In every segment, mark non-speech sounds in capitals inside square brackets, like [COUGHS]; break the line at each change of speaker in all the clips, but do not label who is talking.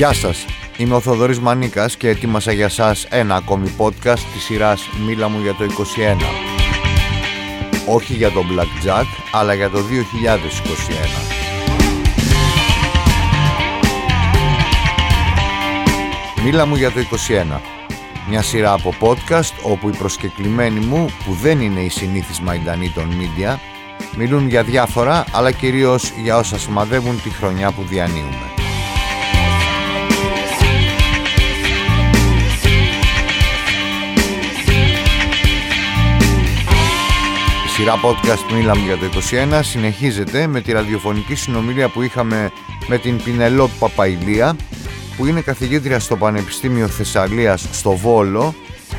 Γεια σας, είμαι ο Θοδωρής Μανίκας και ετοίμασα για σας ένα ακόμη podcast της σειράς «Μίλα μου για το 21». Όχι για το Blackjack, αλλά για το 2021. Μίλα μου για το 21. Μια σειρά από podcast όπου οι προσκεκλημένοι μου που δεν είναι οι συνήθεις μαϊντανοί των media μιλούν για διάφορα αλλά κυρίως για όσα σημαδεύουν τη χρονιά που διανύουμε. Σειρά podcast Μίλαμε για το 21 συνεχίζεται με τη ραδιοφωνική συνομιλία που είχαμε με την Πινελόπ Παπαϊλία που είναι καθηγήτρια στο Πανεπιστήμιο Θεσσαλίας στο Βόλο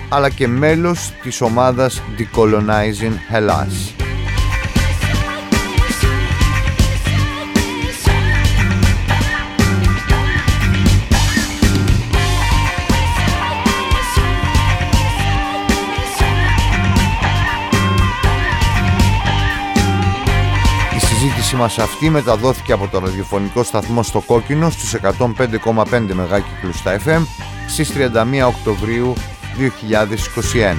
αλλά και μέλος της ομάδας Decolonizing Hellas. Συζήτηση μας αυτή μεταδόθηκε από το ραδιοφωνικό σταθμό στο Κόκκινο στους 105,5 μεγάκυκλους στα FM στις 31 Οκτωβρίου 2021.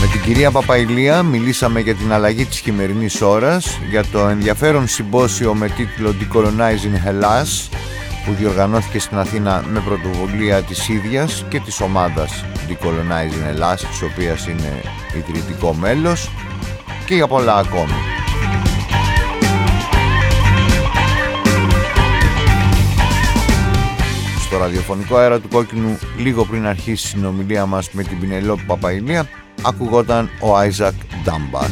Με την κυρία Παπαϊλία μιλήσαμε για την αλλαγή της χειμερινής ώρας, για το ενδιαφέρον συμπόσιο με τίτλο Decolonizing Hellas που διοργανώθηκε στην Αθήνα με πρωτοβουλία της ίδιας και της ομάδας Decolonizing Ελλάς της οποίας είναι ιδρυτικό μέλος και για πολλά ακόμη. Στο ραδιοφωνικό αέρα του Κόκκινου λίγο πριν αρχίσει η συνομιλία μας με την Πινελόπη Παπαϊλία ακουγόταν ο Άιζακ Ντάμπαρ.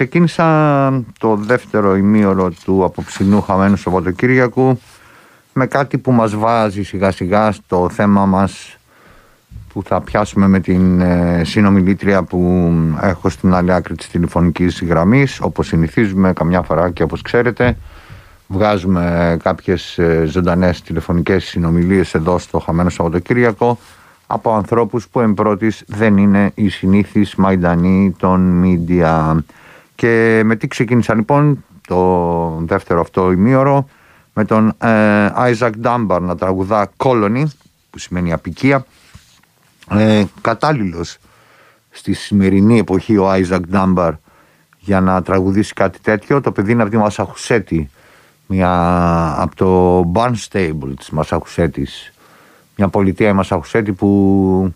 Ξεκίνησα το δεύτερο ημίωρο του απόψινού χαμένου Σαββατοκύριακου με κάτι που μας βάζει σιγά σιγά στο θέμα μας που θα πιάσουμε με την ε, συνομιλήτρια που έχω στην άλλη άκρη της τηλεφωνικής γραμμής όπως συνηθίζουμε καμιά φορά και όπως ξέρετε βγάζουμε κάποιες ε, ζωντανές τηλεφωνικές συνομιλίες εδώ στο χαμένο Σαββατοκύριακο από ανθρώπους που εμπρότης δεν είναι οι συνήθεις μαϊντανοί των μίντια. Και με τι ξεκίνησα λοιπόν το δεύτερο αυτό ημίωρο με τον Άιζακ Ντάμπαρ να τραγουδά Colony που σημαίνει απικία. Ε, κατάλληλος στη σημερινή εποχή ο Άιζακ Ντάμπαρ για να τραγουδήσει κάτι τέτοιο. Το παιδί είναι από τη Μασαχουσέτη μια, από το Barnstable της Μασαχουσέτης. Μια πολιτεία η Μασαχουσέτη που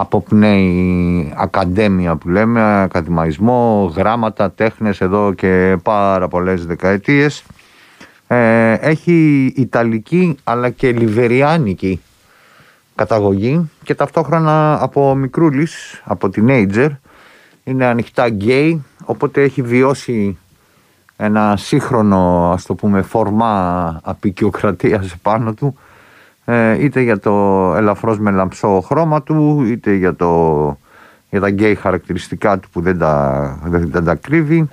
αποπνέει ακαδέμια που λέμε, ακαδημαϊσμό, γράμματα, τέχνες εδώ και πάρα πολλές δεκαετίες. Ε, έχει Ιταλική αλλά και Λιβεριάνικη καταγωγή και ταυτόχρονα από μικρούλης, από teenager, είναι ανοιχτά γκέι, οπότε έχει βιώσει ένα σύγχρονο, ας το πούμε, φορμά απεικιοκρατίας [LAUGHS] επάνω του, ε, είτε για το ελαφρώς με λαμψό χρώμα του, είτε για, το, για τα γκέι χαρακτηριστικά του που δεν τα, δεν, τα κρύβει.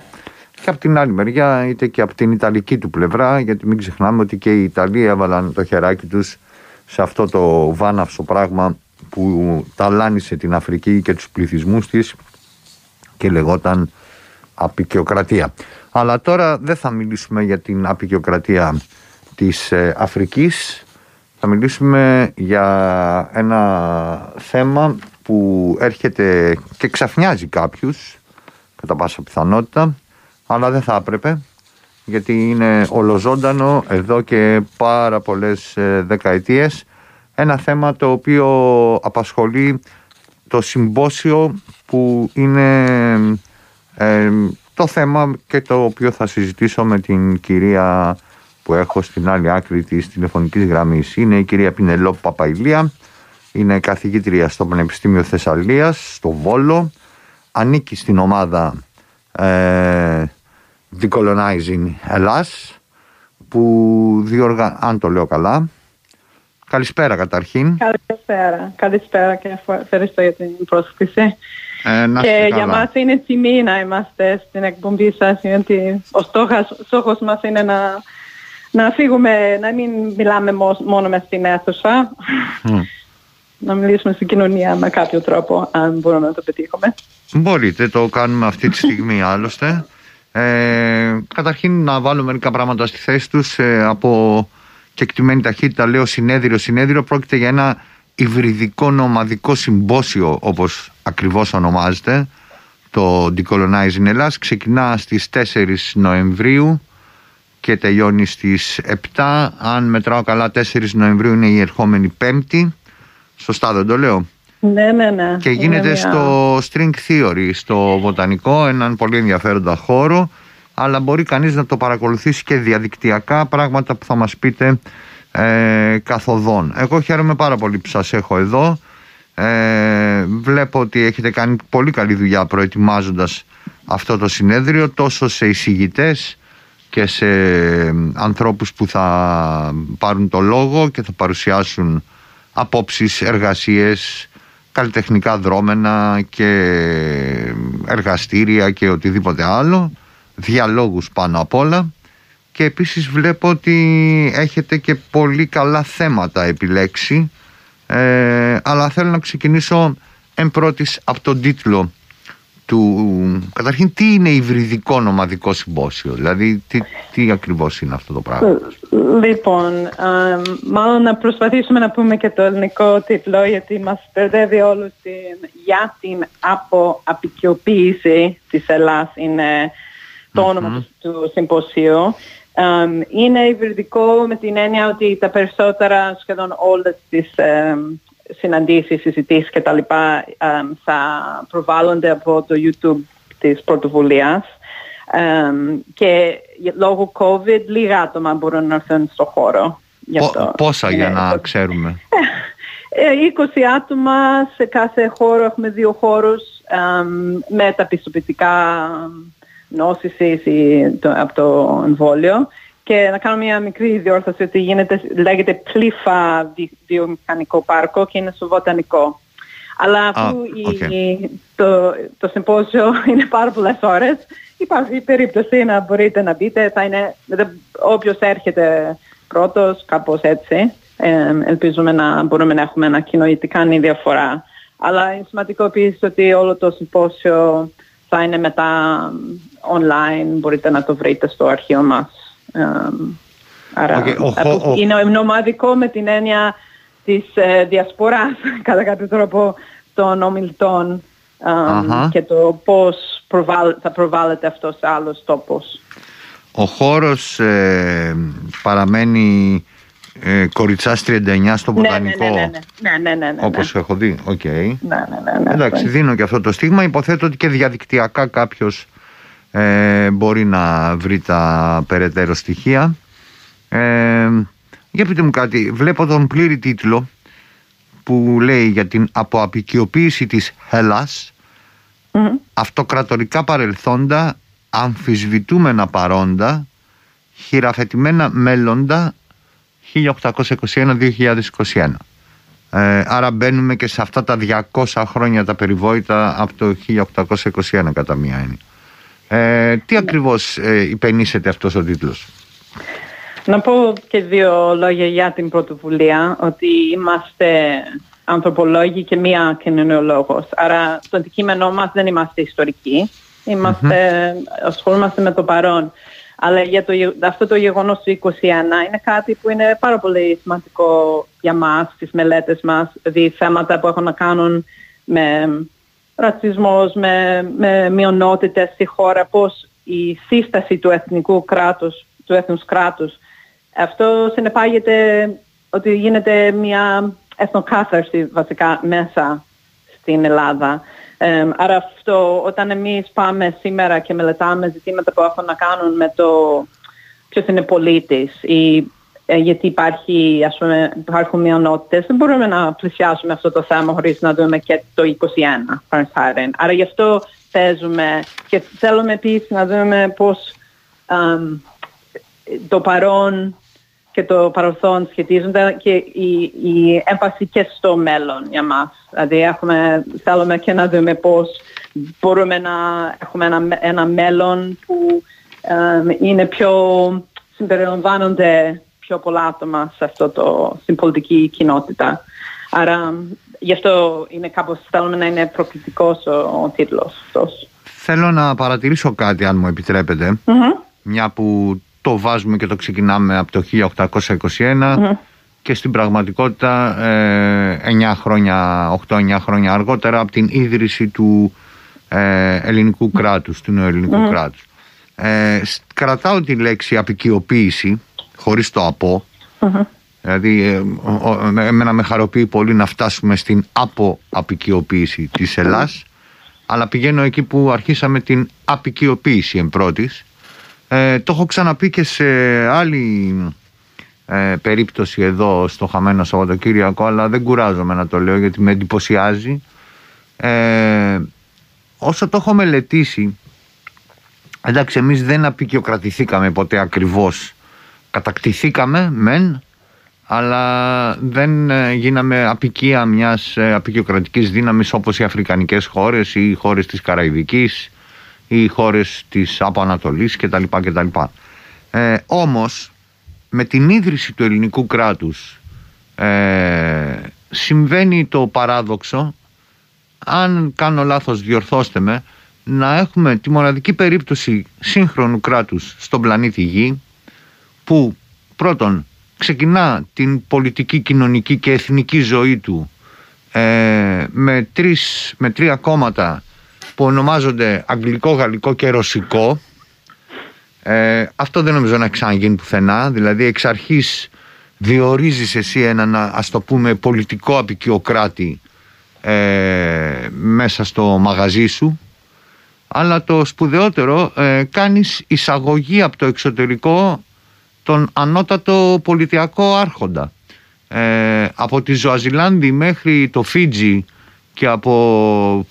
Και από την άλλη μεριά, είτε και από την Ιταλική του πλευρά, γιατί μην ξεχνάμε ότι και οι Ιταλοί έβαλαν το χεράκι τους σε αυτό το βάναυσο πράγμα που ταλάνισε την Αφρική και τους πληθυσμούς της και λεγόταν απεικιοκρατία. Αλλά τώρα δεν θα μιλήσουμε για την απεικιοκρατία της ε, Αφρικής, θα μιλήσουμε για ένα θέμα που έρχεται και ξαφνιάζει κάποιους, κατά πάσα πιθανότητα, αλλά δεν θα έπρεπε, γιατί είναι ολοζώντανο εδώ και πάρα πολλές ε, δεκαετίες, ένα θέμα το οποίο απασχολεί το συμπόσιο που είναι ε, το θέμα και το οποίο θα συζητήσω με την κυρία που έχω στην άλλη άκρη της τηλεφωνικής γραμμής. Είναι η κυρία Πινελό Παπαϊλία, είναι καθηγήτρια στο Πανεπιστήμιο Θεσσαλίας, στο Βόλο, ανήκει στην ομάδα ε, Decolonizing Ελλάς, που διοργα... αν το λέω καλά. Καλησπέρα καταρχήν.
Καλησπέρα. Καλησπέρα και ευχαριστώ για την πρόσκληση. Ε, και για μας είναι τιμή να είμαστε στην εκπομπή σας γιατί ο στόχος, στόχος μας είναι να, να φύγουμε, να μην μιλάμε μόνο μες στην αίθουσα. Να μιλήσουμε στην κοινωνία με κάποιο τρόπο αν μπορούμε να το πετύχουμε.
Μπορείτε, το κάνουμε αυτή τη στιγμή άλλωστε. Ε, Καταρχήν να βάλουμε μερικά πράγματα στη θέση τους ε, από κεκτημένη ταχύτητα λέω συνέδριο συνέδριο. Πρόκειται για ένα υβριδικό νομαδικό συμπόσιο όπως ακριβώς ονομάζεται το Decolonizing Ελλάς ξεκινά στις 4 Νοεμβρίου και τελειώνει στις 7 αν μετράω καλά 4 Νοεμβρίου είναι η ερχόμενη Πέμπτη σωστά δεν το λέω;
Ναι, ναι, ναι.
Και γίνεται στο String Theory, στο Βοτανικό, έναν πολύ ενδιαφέροντα χώρο, αλλά μπορεί κανείς να το παρακολουθήσει και διαδικτυακά, πράγματα που θα μας πείτε ε, καθοδόν. Εγώ χαίρομαι πάρα πολύ που σας έχω εδώ. Ε, βλέπω ότι έχετε κάνει πολύ καλή δουλειά προετοιμάζοντας αυτό το συνέδριο τόσο σε εισηγητές και σε ανθρώπους που θα πάρουν το λόγο και θα παρουσιάσουν απόψεις, εργασίες, καλλιτεχνικά δρόμενα και εργαστήρια και οτιδήποτε άλλο, διαλόγους πάνω απ' όλα. Και επίσης βλέπω ότι έχετε και πολύ καλά θέματα επιλέξει. Ε, αλλά θέλω να ξεκινήσω εν πρώτης από τον τίτλο του καταρχήν τι είναι υβριδικό νομαδικό συμπόσιο; Δηλαδή τι, τι ακριβώς είναι αυτό το πράγμα;
Λοιπόν μάλλον να προσπαθήσουμε να πούμε και το ελληνικό τίτλο γιατί μας μπερδεύει όλους την, για την αποαπικιοποίηση της Ελλάς είναι το ονομα του, συμποσίου. Είναι υβριδικό με την έννοια ότι τα περισσότερα σχεδόν όλες τις συναντήσεις, συζητήσεις και τα λοιπά θα προβάλλονται από το YouTube της πρωτοβουλίας και λόγω COVID λίγα άτομα μπορούν να έρθουν στο χώρο.
Πόσα για να ξέρουμε;
20 [LAUGHS] ε, άτομα σε κάθε χώρο, έχουμε δύο χώρους με τα πιστοποιητικά νόσησης από το εμβόλιο και να κάνω μια μικρή διόρθωση ότι γίνεται, λέγεται πλήφα βιομηχανικό πάρκο και είναι στο βοτανικό. Αλλά αφού το, το συμπόσιο [LAUGHS] είναι πάρα πολλές ώρες, υπάρχει περίπτωση να μπορείτε να μπείτε, θα είναι, όποιος έρχεται πρώτος, κάπως έτσι. Ε, ελπίζουμε να μπορούμε να έχουμε ένα κοινό γιατί κάνει διαφορά. Αλλά είναι σημαντικό επίσης ότι όλο το συμπόσιο θα είναι μετά online, μπορείτε να το βρείτε στο αρχείο μας. Άρα είναι νομαδικό με την έννοια της ε, διασποράς [LAUGHS] κατά κάποιο τρόπο των ομιλητών και το πώς θα προβάλλεται αυτό σε άλλους τόπους.
Ο χώρος ε, παραμένει ε, Κοριτσάς 39 στο Βοτανικό.
Ναι, ναι, ναι, ναι, ναι, ναι, ναι
Όπως έχω δει. Okay.
Ναι, ναι, ναι,
Εντάξει, δίνω και αυτό το στίγμα. Υποθέτω ότι και διαδικτυακά κάποιος ε, μπορεί να βρει τα περαιτέρω στοιχεία. Ε, για πείτε μου κάτι, βλέπω τον πλήρη τίτλο που λέει για την αποαπικιοποίηση της Ελλάς αυτοκρατορικά παρελθόντα, αμφισβητούμενα παρόντα, χειραφετημένα μέλλοντα 1821-2021. Ε, άρα μπαίνουμε και σε αυτά τα 200 χρόνια τα περιβόητα από το 1821 κατά μία έννοια. Ε, τι ακριβώς ε, υπενήσεται αυτός ο τίτλος;
Να πω και δύο λόγια για την πρωτοβουλία, ότι είμαστε ανθρωπολόγοι και μία κοινωνιολόγος. Άρα στο αντικείμενό μας δεν είμαστε ιστορικοί, ασχολούμαστε με το παρόν. Αλλά για το, αυτό το γεγονός του 2021 είναι κάτι που είναι πάρα πολύ σημαντικό για μας, τις μελέτες μας, δηλαδή θέματα που έχουν να κάνουν με ρατσισμός, με, με μειονότητες στη χώρα, πώς η σύσταση του εθνικού κράτους, του έθνους κράτους, αυτό συνεπάγεται ότι γίνεται μια εθνοκάθαρση βασικά μέσα στην Ελλάδα. άρα αυτό όταν εμείς πάμε σήμερα και μελετάμε ζητήματα που έχουν να κάνουν με το ποιος είναι πολίτης ή ε, γιατί υπάρχει, ας πούμε, υπάρχουν μειονότητες, δεν μπορούμε να πλησιάσουμε αυτό το θέμα χωρίς να δούμε και το 21, Άρα γι' αυτό παίζουμε και θέλουμε επίσης να δούμε πώς το παρόν και το παρελθόν σχετίζονται και η, η έμφαση και στο μέλλον για μας. Δηλαδή έχουμε, θέλουμε και να δούμε πώς μπορούμε να έχουμε ένα, ένα μέλλον που είναι πιο συμπεριλαμβάνονται πιο πολλά άτομα σε αυτό το, στην πολιτική κοινότητα. Άρα γι' αυτό είναι κάπως θέλουμε να είναι προκλητικός ο, ο τίτλος αυτός.
Θέλω να παρατηρήσω κάτι αν μου επιτρεπετε Μια που το βάζουμε και το ξεκινάμε από το 1821 και στην πραγματικότητα ε, 9 χρόνια, 8-9 χρόνια αργότερα από την ίδρυση του ε, ελληνικού κράτους, του νεοελληνικού κράτους. Ε, κρατάω τη λέξη απικιοποίηση χωρίς το από δηλαδή ε, εμένα με χαροποιεί πολύ να φτάσουμε στην απο-απικιοποίηση της Ελλάς αλλά πηγαίνω εκεί που αρχίσαμε την απικιοποίηση εν πρώτης. Ε, το έχω ξαναπεί και σε άλλη ε, περίπτωση εδώ στο χαμένο Σαββατοκύριακο αλλά δεν κουράζομαι να το λέω γιατί με εντυπωσιάζει. Ε, όσο το έχω μελετήσει εντάξει εμείς δεν απεικιοκρατηθήκαμε ποτέ ακριβώς κατακτηθήκαμε μεν αλλά δεν ε, γίναμε απικία μιας ε, απεικιοκρατικής δύναμης όπως οι αφρικανικές χώρες ή οι χώρες της Καραϊβικής ή χώρες της Αποανατολής κτλ. κτλ. Ε, όμως με την ίδρυση του ελληνικού κράτους ε, συμβαίνει το παράδοξο αν κάνω λάθος διορθώστε με να έχουμε τη μοναδική περίπτωση σύγχρονου κράτους στον πλανήτη Γη που πρώτον ξεκινά την πολιτική, κοινωνική και εθνική ζωή του ε, με, τρεις, με τρία κόμματα που ονομάζονται αγγλικό, γαλλικό και ρωσικό. Ε, αυτό δεν νομίζω να ξαναγίνει πουθενά. Δηλαδή εξ αρχής διορίζεις εσύ έναν ας το πούμε πολιτικό απεικιοκράτη ε, μέσα στο μαγαζί σου αλλά το σπουδαιότερο ε, κάνεις εισαγωγή από το εξωτερικό τον ανώτατο πολιτιακό άρχοντα ε, από τη Ζωαζιλάνδη μέχρι το Φίτζι και από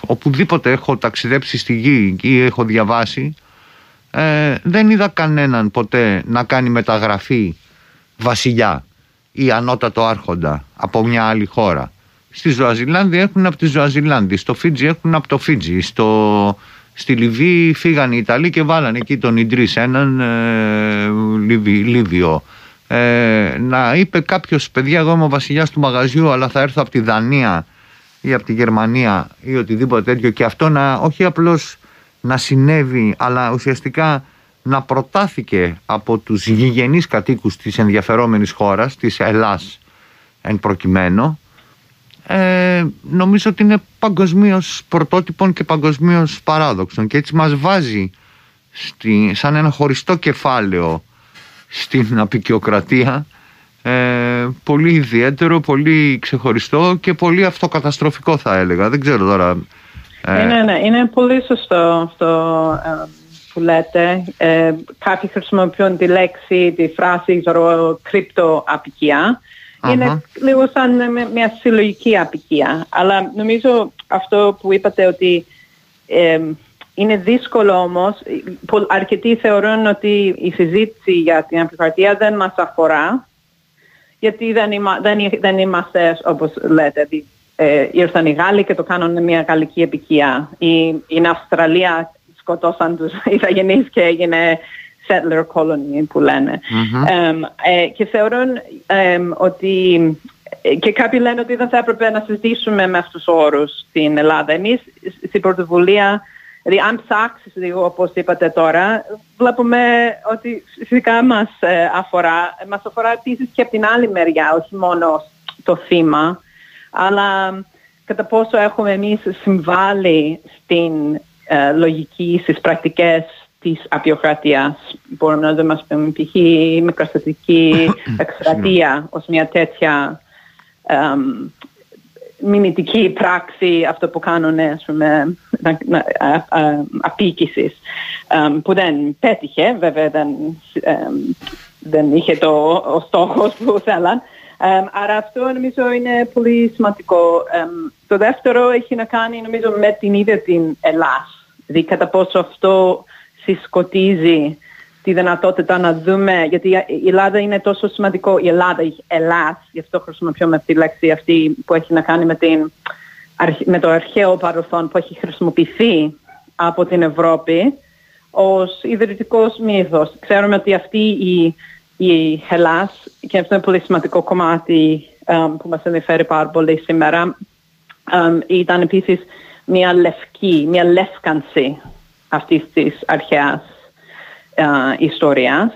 οπουδήποτε έχω ταξιδέψει στη γη ή έχω διαβάσει ε, δεν είδα κανέναν ποτέ να κάνει μεταγραφή βασιλιά ή ανώτατο άρχοντα από μια άλλη χώρα. Στη Ζωαζιλάνδη έχουν από τη Ζωαζιλάνδη, στο Φίτζι έχουν από το Φίτζι, στο, στη Λιβύη φύγανε οι Ιταλοί και βάλανε εκεί τον Ιντρίς, έναν ε, Λίβιο. Ε, να είπε κάποιος παιδιά εγώ είμαι ο βασιλιάς του μαγαζιού αλλά θα έρθω από τη Δανία ή από τη Γερμανία ή οτιδήποτε τέτοιο και αυτό να όχι απλώς να συνέβη αλλά ουσιαστικά να προτάθηκε από τους γηγενείς κατοίκους της ενδιαφερόμενης χώρας, της Ελλάς εν προκειμένου ε, νομίζω ότι είναι παγκοσμίως πρωτότυπων και παγκοσμίως παράδοξων και έτσι μας βάζει στη, σαν ένα χωριστό κεφάλαιο στην απεικιοκρατία ε, πολύ ιδιαίτερο, πολύ ξεχωριστό και πολύ αυτοκαταστροφικό θα έλεγα. Δεν ξέρω τώρα.
Ε... Ναι, ναι, είναι πολύ σωστό αυτό ε, που λέτε. Ε, κάποιοι χρησιμοποιούν τη λέξη, τη φράση, ξέρω, κρυπτοαπικία. Είναι λίγο σαν μια συλλογική απικία. Αλλά νομίζω αυτό που είπατε ότι είναι δύσκολο όμως, αρκετοί θεωρούν ότι η συζήτηση για την απικρατεία δεν μας αφορά γιατί δεν, δεν, δεν είμαστε όπως λέτε, ε, ήρθαν οι Γάλλοι και το κάνουν μια γαλλική επικία. Η, η Αυστραλία σκοτώσαν τους [LAUGHS] Ιθαγενείς και έγινε settler colony που λένε. ε, και θεωρούν ότι και κάποιοι λένε ότι δεν θα έπρεπε να συζητήσουμε με αυτούς τους όρους στην Ελλάδα. Εμείς στην πρωτοβουλία, δηλαδή αν ψάξεις λίγο όπως είπατε τώρα, βλέπουμε ότι φυσικά μας ε, αφορά, μας αφορά επίσης και από την άλλη μεριά, όχι μόνο το θύμα, αλλά κατά πόσο έχουμε εμείς συμβάλει στην ε, λογική, στις πρακτικές της απειοκρατίας. Μπορούμε να δούμε, ας πούμε, π.χ. η μικραστατική [COUGHS] εκστρατεία ως μια τέτοια μιμητική πράξη αυτό που κάνουν ας πούμε, απίκησης που δεν πέτυχε, βέβαια δεν, δεν είχε το ο στόχος που θέλαν. άρα αυτό νομίζω είναι πολύ σημαντικό. το δεύτερο έχει να κάνει νομίζω με την ίδια την Ελλάς. Δηλαδή κατά πόσο αυτό συσκοτίζει τη δυνατότητα να δούμε, γιατί η Ελλάδα είναι τόσο σημαντικό, η Ελλάδα, η Ελλάς, γι' αυτό χρησιμοποιούμε αυτή τη λέξη αυτή που έχει να κάνει με, την, με το αρχαίο παρελθόν που έχει χρησιμοποιηθεί από την Ευρώπη ως ιδρυτικός μύθος. Ξέρουμε ότι αυτή η, η Ελλάς, και αυτό είναι πολύ σημαντικό κομμάτι που μας ενδιαφέρει πάρα πολύ σήμερα, ήταν επίσης μια λευκή, μια λεύκανση αυτής της αρχαίας ιστορίας.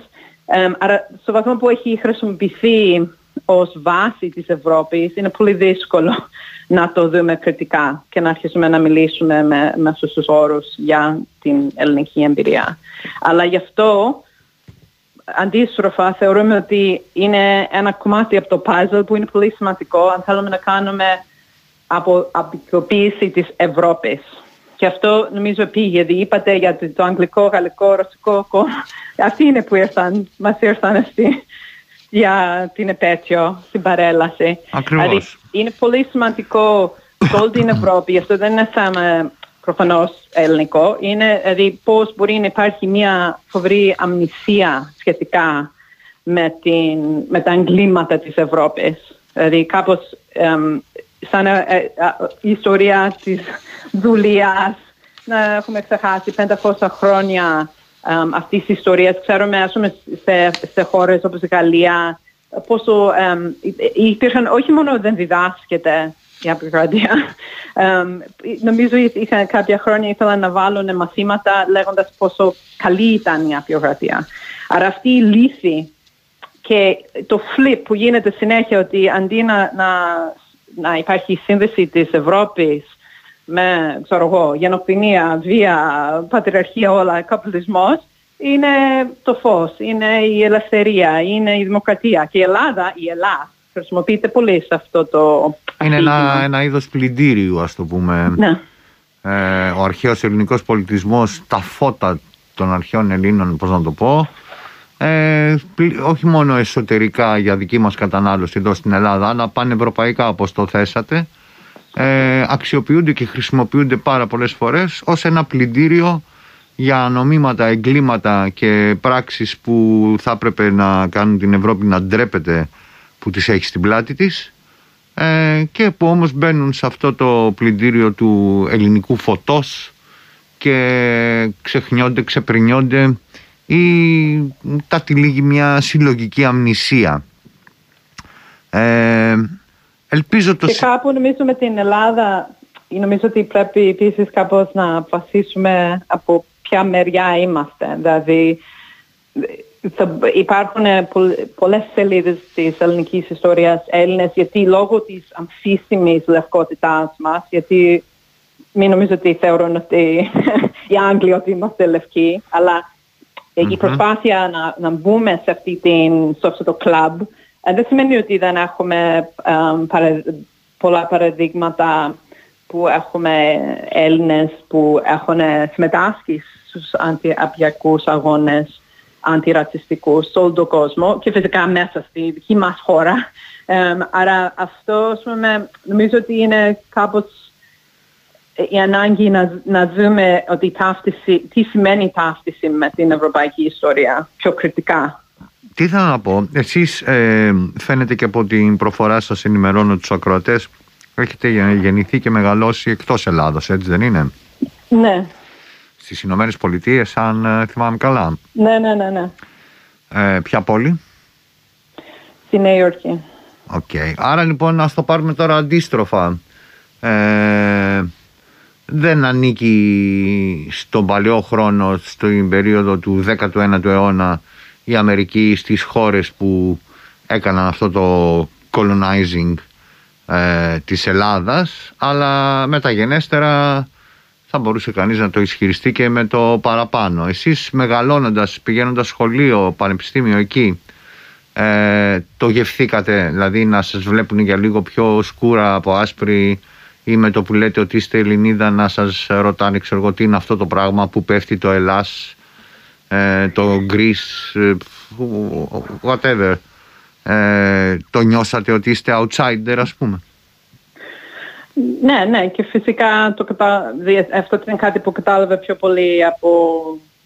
άρα στο βαθμό που έχει χρησιμοποιηθεί ως βάση της Ευρώπης είναι πολύ δύσκολο [LAUGHS] να το δούμε κριτικά και να αρχίσουμε να μιλήσουμε με, με αυτούς τους όρους για την ελληνική εμπειρία. Αλλά γι' αυτό αντίστροφα θεωρούμε ότι είναι ένα κομμάτι από το puzzle που είναι πολύ σημαντικό αν θέλουμε να κάνουμε από απεικιοποίηση της Ευρώπης. Και αυτό νομίζω πήγε, γιατί είπατε για το αγγλικό, γαλλικό, ρωσικό κόμμα. Αυτοί είναι που ήρθαν, μας ήρθαν στη, για την επέτειο, στην παρέλαση.
Ακριβώς. Δηλαδή,
είναι πολύ σημαντικό σε όλη την Ευρώπη, αυτό δεν είναι θέμα προφανώς ελληνικό, είναι δηλαδή πώς μπορεί να υπάρχει μια φοβερή αμνησία σχετικά με, την, με τα εγκλήματα της Ευρώπης. Δηλαδή κάπως σαν ε, ε, η ιστορία της δουλειάς να έχουμε ξεχάσει 500 χρόνια um, αυτής της ιστορίας. Ξέρουμε, ας πούμε, σε, σε χώρες όπως η Γαλλία, πόσο um, υπήρχαν, όχι μόνο δεν διδάσκεται η απεικρατία. Um, νομίζω είχαν κάποια χρόνια ήθελαν να βάλουν μαθήματα λέγοντας πόσο καλή ήταν η απεικρατία. Άρα αυτή η λύση και το flip που γίνεται συνέχεια ότι αντί να, να, να υπάρχει σύνδεση της Ευρώπης με, ξέρω εγώ, γενοκτηνία, βία, πατριαρχία, όλα, καπιταλισμός, είναι το φως, είναι η ελευθερία, είναι η δημοκρατία. Και η Ελλάδα, η Ελλάδα, χρησιμοποιείται πολύ σε αυτό το...
Είναι ένα, ένα είδος πλυντήριου, ας το πούμε.
Ναι.
Ε, ο αρχαίος ελληνικός πολιτισμός, τα φώτα των αρχαίων Ελλήνων, πώς να το πω, ε, όχι μόνο εσωτερικά για δική μας κατανάλωση εδώ στην Ελλάδα, αλλά πανευρωπαϊκά όπως το θέσατε, ε, αξιοποιούνται και χρησιμοποιούνται πάρα πολλές φορές ως ένα πλυντήριο για νομίματα, εγκλήματα και πράξεις που θα έπρεπε να κάνουν την Ευρώπη να ντρέπεται που τις έχει στην πλάτη της. Ε, και που όμως μπαίνουν σε αυτό το πλυντήριο του ελληνικού φωτός και ξεχνιόνται, ξεπρινιόνται ή τα τυλίγει μια συλλογική αμνησία. Ε,
Ελπίζω το... Και κάπου νομίζω με την Ελλάδα νομίζω ότι πρέπει επίσης κάπως να αποφασίσουμε από ποια μεριά είμαστε. Δηλαδή θα υπάρχουν πολλές σελίδες της ελληνικής ιστορίας Έλληνες γιατί λόγω της αμφίσιμης λευκότητάς μας γιατί μην νομίζω ότι θεωρούν ότι [LAUGHS] οι Άγγλοι ότι είμαστε λευκοί αλλά η προσπάθεια να, να μπούμε σε, αυτή την, σε αυτό το κλαμπ δεν σημαίνει ότι δεν έχουμε πολλά παραδείγματα που έχουμε Έλληνες που έχουν συμμετάσχει στους αντιαπιακούς αγώνες αντιρατσιστικούς σε όλο τον κόσμο και φυσικά μέσα στη δική μας χώρα. άρα αυτό πούμε, νομίζω ότι είναι κάπως η ανάγκη να, να δούμε ότι ταύτιση, τι σημαίνει ταύτιση με την ευρωπαϊκή ιστορία πιο κριτικά.
Τι θα να πω, εσείς ε, φαίνεται και από την προφορά σας ενημερώνω τους ακροατές έχετε γεννηθεί και μεγαλώσει εκτός Ελλάδος, έτσι δεν είναι;
Ναι.
Στις Ηνωμένες Πολιτείες, αν ε, θυμάμαι καλά.
Ναι, ναι, ναι. ναι.
Ε, ποια πόλη;
Στη Νέα Υόρκη.
Οκ. Άρα λοιπόν ας το πάρουμε τώρα αντίστροφα. Ε, δεν ανήκει στον παλαιό χρόνο, στην περίοδο του 19ου αιώνα η Αμερική στις χώρες που έκαναν αυτό το colonizing ε, της Ελλάδας αλλά μεταγενέστερα θα μπορούσε κανείς να το ισχυριστεί και με το παραπάνω. Εσείς μεγαλώνοντας, πηγαίνοντας σχολείο, πανεπιστήμιο εκεί ε, το γευθήκατε, δηλαδή να σας βλέπουν για λίγο πιο σκούρα από άσπρη ή με το που λέτε ότι είστε Ελληνίδα να σας ρωτάνε ξέρω εγώ τι είναι αυτό το πράγμα που πέφτει το Ελλάς, ε, το Greece, ε, whatever. Ε, το νιώσατε ότι είστε outsider ας πούμε;
Ναι, ναι και φυσικά το κατα... αυτό ήταν κάτι που κατάλαβε πιο πολύ από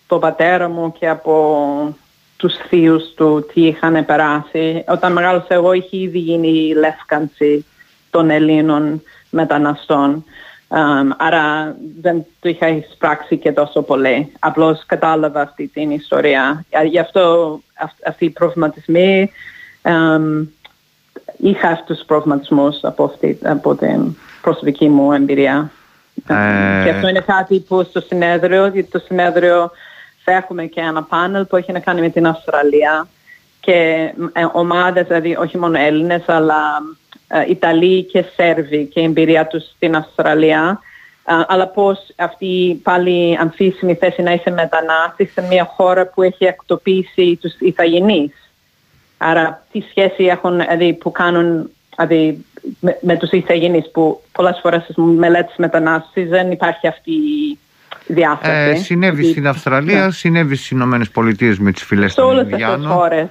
τον πατέρα μου και από τους θείους του τι είχαν περάσει. Όταν μεγάλωσα εγώ είχε ήδη γίνει η λεύκανση των Ελλήνων μεταναστών. Um, άρα δεν το είχα εισπράξει και τόσο πολύ. Απλώς κατάλαβα αυτή την ιστορία. Γι' αυτό αυτοί οι προβληματισμοί um, είχα αυτούς τους προβληματισμούς από, αυτή, από την προσωπική μου εμπειρία. Ε... Και αυτό είναι κάτι που στο συνέδριο, γιατί το συνέδριο θα έχουμε και ένα πάνελ που έχει να κάνει με την Αυστραλία και ε, ομάδες, δηλαδή όχι μόνο Έλληνες, αλλά ε, Ιταλοί και Σέρβοι και η εμπειρία τους στην Αυστραλία. Ε, αλλά πώς αυτή πάλι αμφίσιμη θέση να είσαι μετανάστης σε μια χώρα που έχει εκτοπίσει τους Ιθαγενείς. Άρα τι σχέση έχουν δηλαδή, που κάνουν δηλαδή, με, με τους Ιθαγενείς που πολλές φορές στις μελέτες μετανάστης δεν υπάρχει αυτή η διάσταση.
Ε, συνέβη δηλαδή, στην Αυστραλία, ναι. συνέβη στις Ηνωμένες Πολιτείες με τις φυλές των Ινδιάνων. Σε όλες χώρες.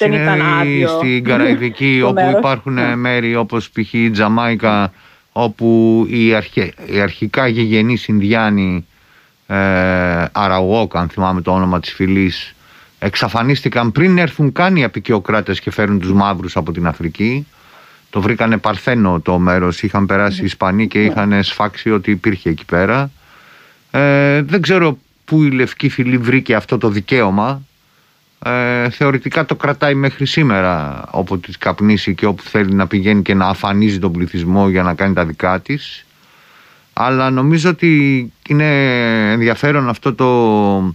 Δεν ήταν άδειο.
Στην Καραϊβική όπου υπάρχουν ναι. μέρη όπως π.χ. η Τζαμάικα όπου οι, αρχε, οι αρχικά γηγενείς Ινδιάνοι ε, Αραουόκ αν θυμάμαι το όνομα της φυλής εξαφανίστηκαν πριν έρθουν καν οι απεικιοκράτες και φέρουν τους μαύρους από την Αφρική το βρήκανε παρθένο το μέρος είχαν περάσει οι Ισπανοί και ναι. είχαν σφάξει ότι υπήρχε εκεί πέρα ε, δεν ξέρω πού η Λευκή Φυλή βρήκε αυτό το δικαίωμα ε, θεωρητικά το κρατάει μέχρι σήμερα όπου τη καπνίσει και όπου θέλει να πηγαίνει και να αφανίζει τον πληθυσμό για να κάνει τα δικά της. Αλλά νομίζω ότι είναι ενδιαφέρον αυτό το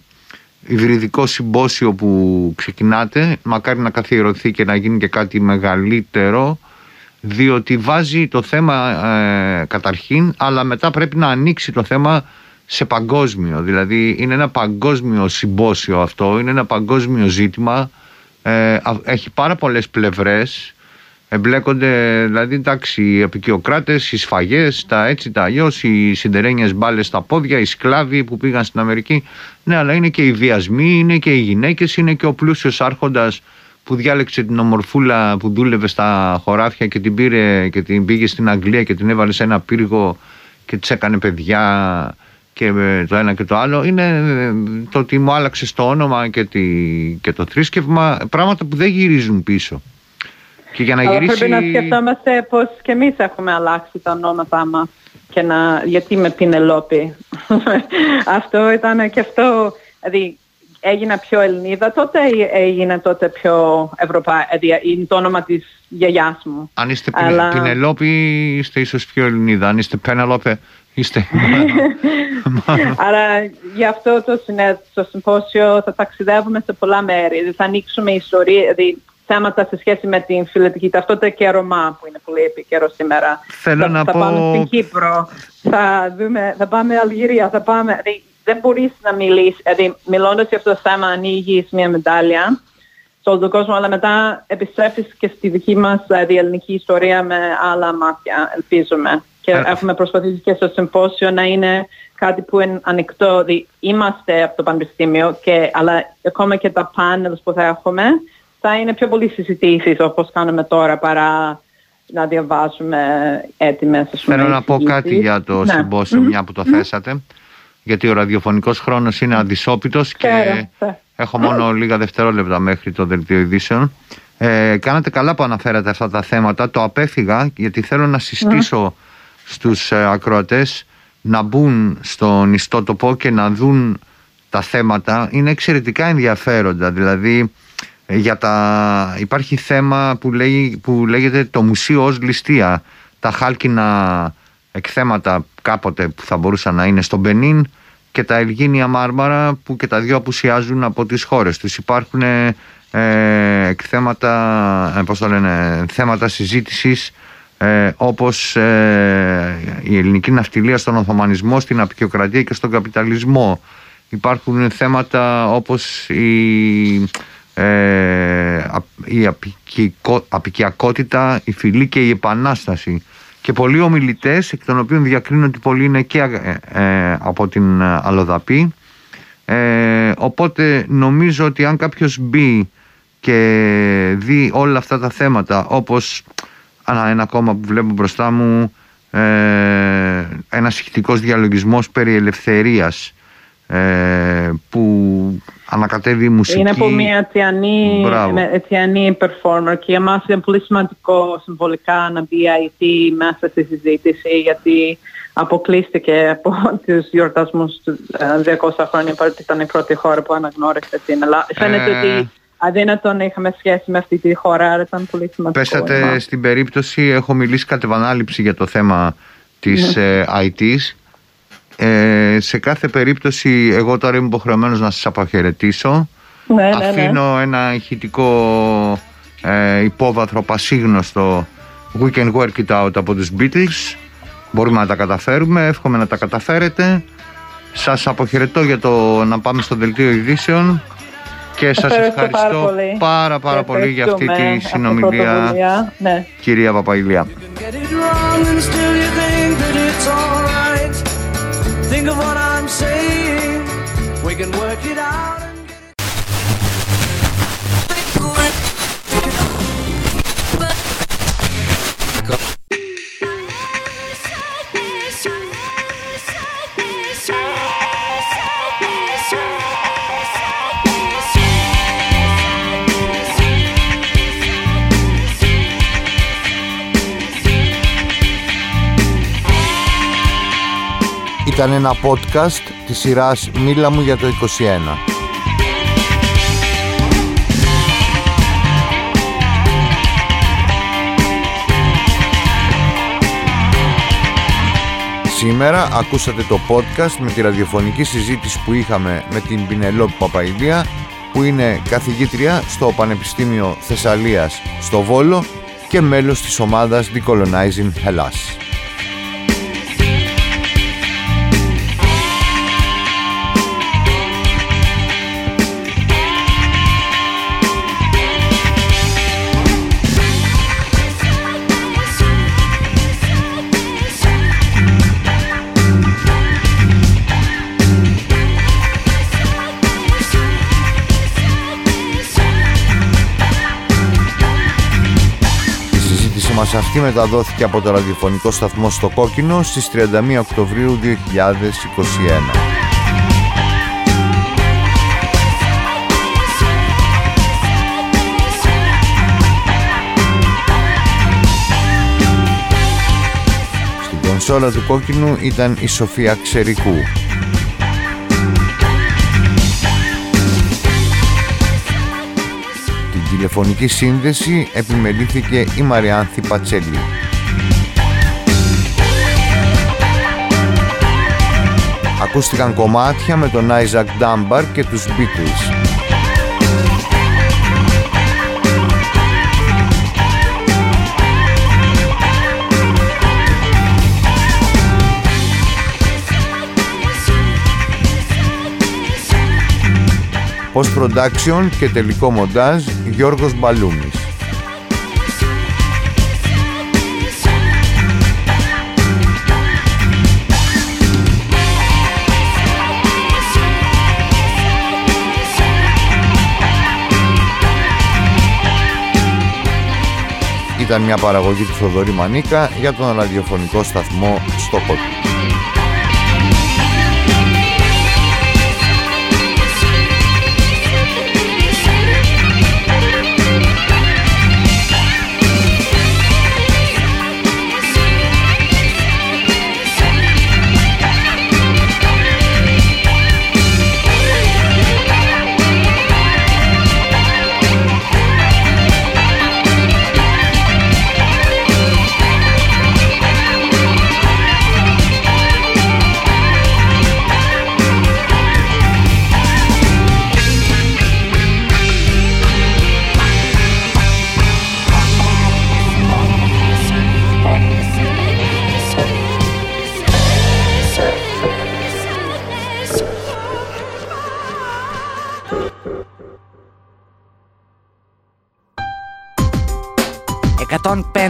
υβριδικό συμπόσιο που ξεκινάτε. Μακάρι να καθιερωθεί και να γίνει και κάτι μεγαλύτερο διότι βάζει το θέμα ε, καταρχήν αλλά μετά πρέπει να ανοίξει το θέμα σε παγκόσμιο. Δηλαδή είναι ένα παγκόσμιο συμπόσιο αυτό, είναι ένα παγκόσμιο ζήτημα. Ε, έχει πάρα πολλές πλευρές. Εμπλέκονται, δηλαδή, εντάξει, οι επικιοκράτες, οι σφαγές, τα έτσι, τα αλλιώς, οι συντερένιες μπάλες στα πόδια, οι σκλάβοι που πήγαν στην Αμερική. Ναι, αλλά είναι και οι βιασμοί, είναι και οι γυναίκες, είναι και ο πλούσιος άρχοντας που διάλεξε την ομορφούλα που δούλευε στα χωράφια και την πήρε και την πήγε στην Αγγλία και την έβαλε σε ένα πύργο και της έκανε παιδιά και το ένα και το άλλο είναι ε, το ότι μου άλλαξες το όνομα και, τη, και το θρήσκευμα πράγματα που δεν γυρίζουν πίσω.
Και για να Αλλά γυρίσει... πρέπει να σκεφτόμαστε πως και εμείς έχουμε αλλάξει τα ονόματά μας και να... γιατί με Πινελόπη. [LAUGHS] αυτό ήταν και αυτό, δηλαδή έγινα πιο Ελληνίδα τότε ή έγινα τότε πιο Ευρωπαϊκή, δηλαδή είναι το όνομα της γιαγιάς μου.
Αν είστε Αλλά... Πινελόπη είστε ίσως πιο Ελληνίδα, αν είστε Πέναλόπε Είστε. [LAUGHS]
Άρα γι' αυτό το, το συμπόσιο θα ταξιδεύουμε σε πολλά μέρη. Δηλαδή, θα ανοίξουμε ιστορία, δηλαδή, θέματα σε σχέση με την φιλετική ταυτότητα και Ρωμά που είναι πολύ επίκαιρο σήμερα.
Θέλω
θα,
να
θα
πω...
πάμε στην Κύπρο, θα, δούμε, θα πάμε Αλγυρία, θα πάμε... Δηλαδή, δεν μπορείς να μιλήσεις, δηλαδή μιλώντας για αυτό το θέμα ανοίγεις μια μετάλλια σε όλο τον κόσμο, αλλά μετά επιστρέφεις και στη δική μας δηλαδή, ελληνική ιστορία με άλλα μάτια, ελπίζουμε και έχουμε προσπαθήσει και στο συμπόσιο να είναι κάτι που είναι ανοιχτό. Δηλαδή είμαστε από το Πανεπιστήμιο, και, αλλά ακόμα και τα πάνελς που θα έχουμε θα είναι πιο πολύ συζητήσεις όπως κάνουμε τώρα παρά να διαβάσουμε έτοιμες
Θέλω να πω κάτι για το ναι. συμπόσιο, μια που το θέσατε. Γιατί ο ραδιοφωνικός χρόνος είναι αντισόπιτος και έχω μόνο λίγα δευτερόλεπτα μέχρι το δελτίο ειδήσεων. Ε, κάνατε καλά που αναφέρατε αυτά τα θέματα. Το απέφυγα γιατί θέλω να συστήσω στους ε, ακροατές να μπουν στον ιστότοπο και να δουν τα θέματα. Είναι εξαιρετικά ενδιαφέροντα. Δηλαδή ε, για τα... υπάρχει θέμα που, λέει, που λέγεται το μουσείο ως ληστεία. Τα χάλκινα εκθέματα κάποτε που θα μπορούσαν να είναι στον Μπενίν και τα Ελγίνια Μάρμαρα που και τα δύο απουσιάζουν από τις χώρες τους. Υπάρχουν ε, εκθέματα, ε, πώς το λένε, θέματα συζήτησης ε, όπως ε, η ελληνική ναυτιλία στον Οθωμανισμό, στην απεικιοκρατία και στον καπιταλισμό. Υπάρχουν θέματα όπως η, ε, η απικιακότητα, η φυλή και η επανάσταση. Και πολλοί ομιλητές, εκ των οποίων διακρίνω ότι πολλοί είναι και ε, από την Αλοδαπή. οπότε νομίζω ότι αν κάποιος μπει και δει όλα αυτά τα θέματα όπως ένα, ένα κόμμα που βλέπω μπροστά μου ε, ένας ηχητικός διαλογισμός περί ελευθερίας ε, που ανακατεύει μουσική.
Είναι από μια αιτιανή, performer και για μας είναι πολύ σημαντικό συμβολικά να μπει IT μέσα στη συζήτηση γιατί αποκλείστηκε από [LAUGHS] τους γιορτασμούς του 200 ε, χρόνια παρότι ήταν η πρώτη χώρα που αναγνώρισε την Ελλάδα. Φαίνεται ε, ότι αδύνατο να είχαμε σχέση με αυτή τη χώρα, άρα ήταν πολύ σημαντικό.
Πέσατε στην περίπτωση, έχω μιλήσει κατ' επανάληψη για το θέμα της ναι. ε, IT. Ε, σε κάθε περίπτωση, εγώ τώρα είμαι υποχρεωμένος να σας αποχαιρετήσω.
Ναι, ναι, ναι.
Αφήνω ένα ηχητικό ε, υπόβαθρο πασίγνωστο We can work it out από τους Beatles. Μπορούμε να τα καταφέρουμε, εύχομαι να τα καταφέρετε. Σας αποχαιρετώ για το να πάμε στο δελτίο ειδήσεων και σας ευχαριστώ, πάρα πολύ, πάρα, πάρα πολύ για αυτή τη συνομιλία ναι. κυρία Παπαϊλία. Ήταν ένα podcast της σειράς «Μίλα μου για το 21». Σήμερα ακούσατε το podcast με τη ραδιοφωνική συζήτηση που είχαμε με την Πινελόπη Παπαϊλία που είναι καθηγήτρια στο Πανεπιστήμιο Θεσσαλίας στο Βόλο και μέλος της ομάδας Decolonizing Hellas. Αυτή μεταδόθηκε από το ραδιοφωνικό σταθμό στο Κόκκινο στις 31 Οκτωβρίου 2021. Στην κονσόλα του κόκκινου ήταν η Σοφία Ξερικού. Τηλεφωνική σύνδεση επιμελήθηκε η Μαριάνθη Πατσέλη. Ακούστηκαν κομμάτια με τον Άιζακ Ντάμπαρ και τους Beatles. Post Production και τελικό μοντάζ Γιώργος Μπαλούμης. Ήταν μια παραγωγή του Θοδωρή Μανίκα για τον ραδιοφωνικό σταθμό
Στοκότη.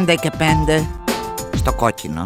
35 στο κόκκινο.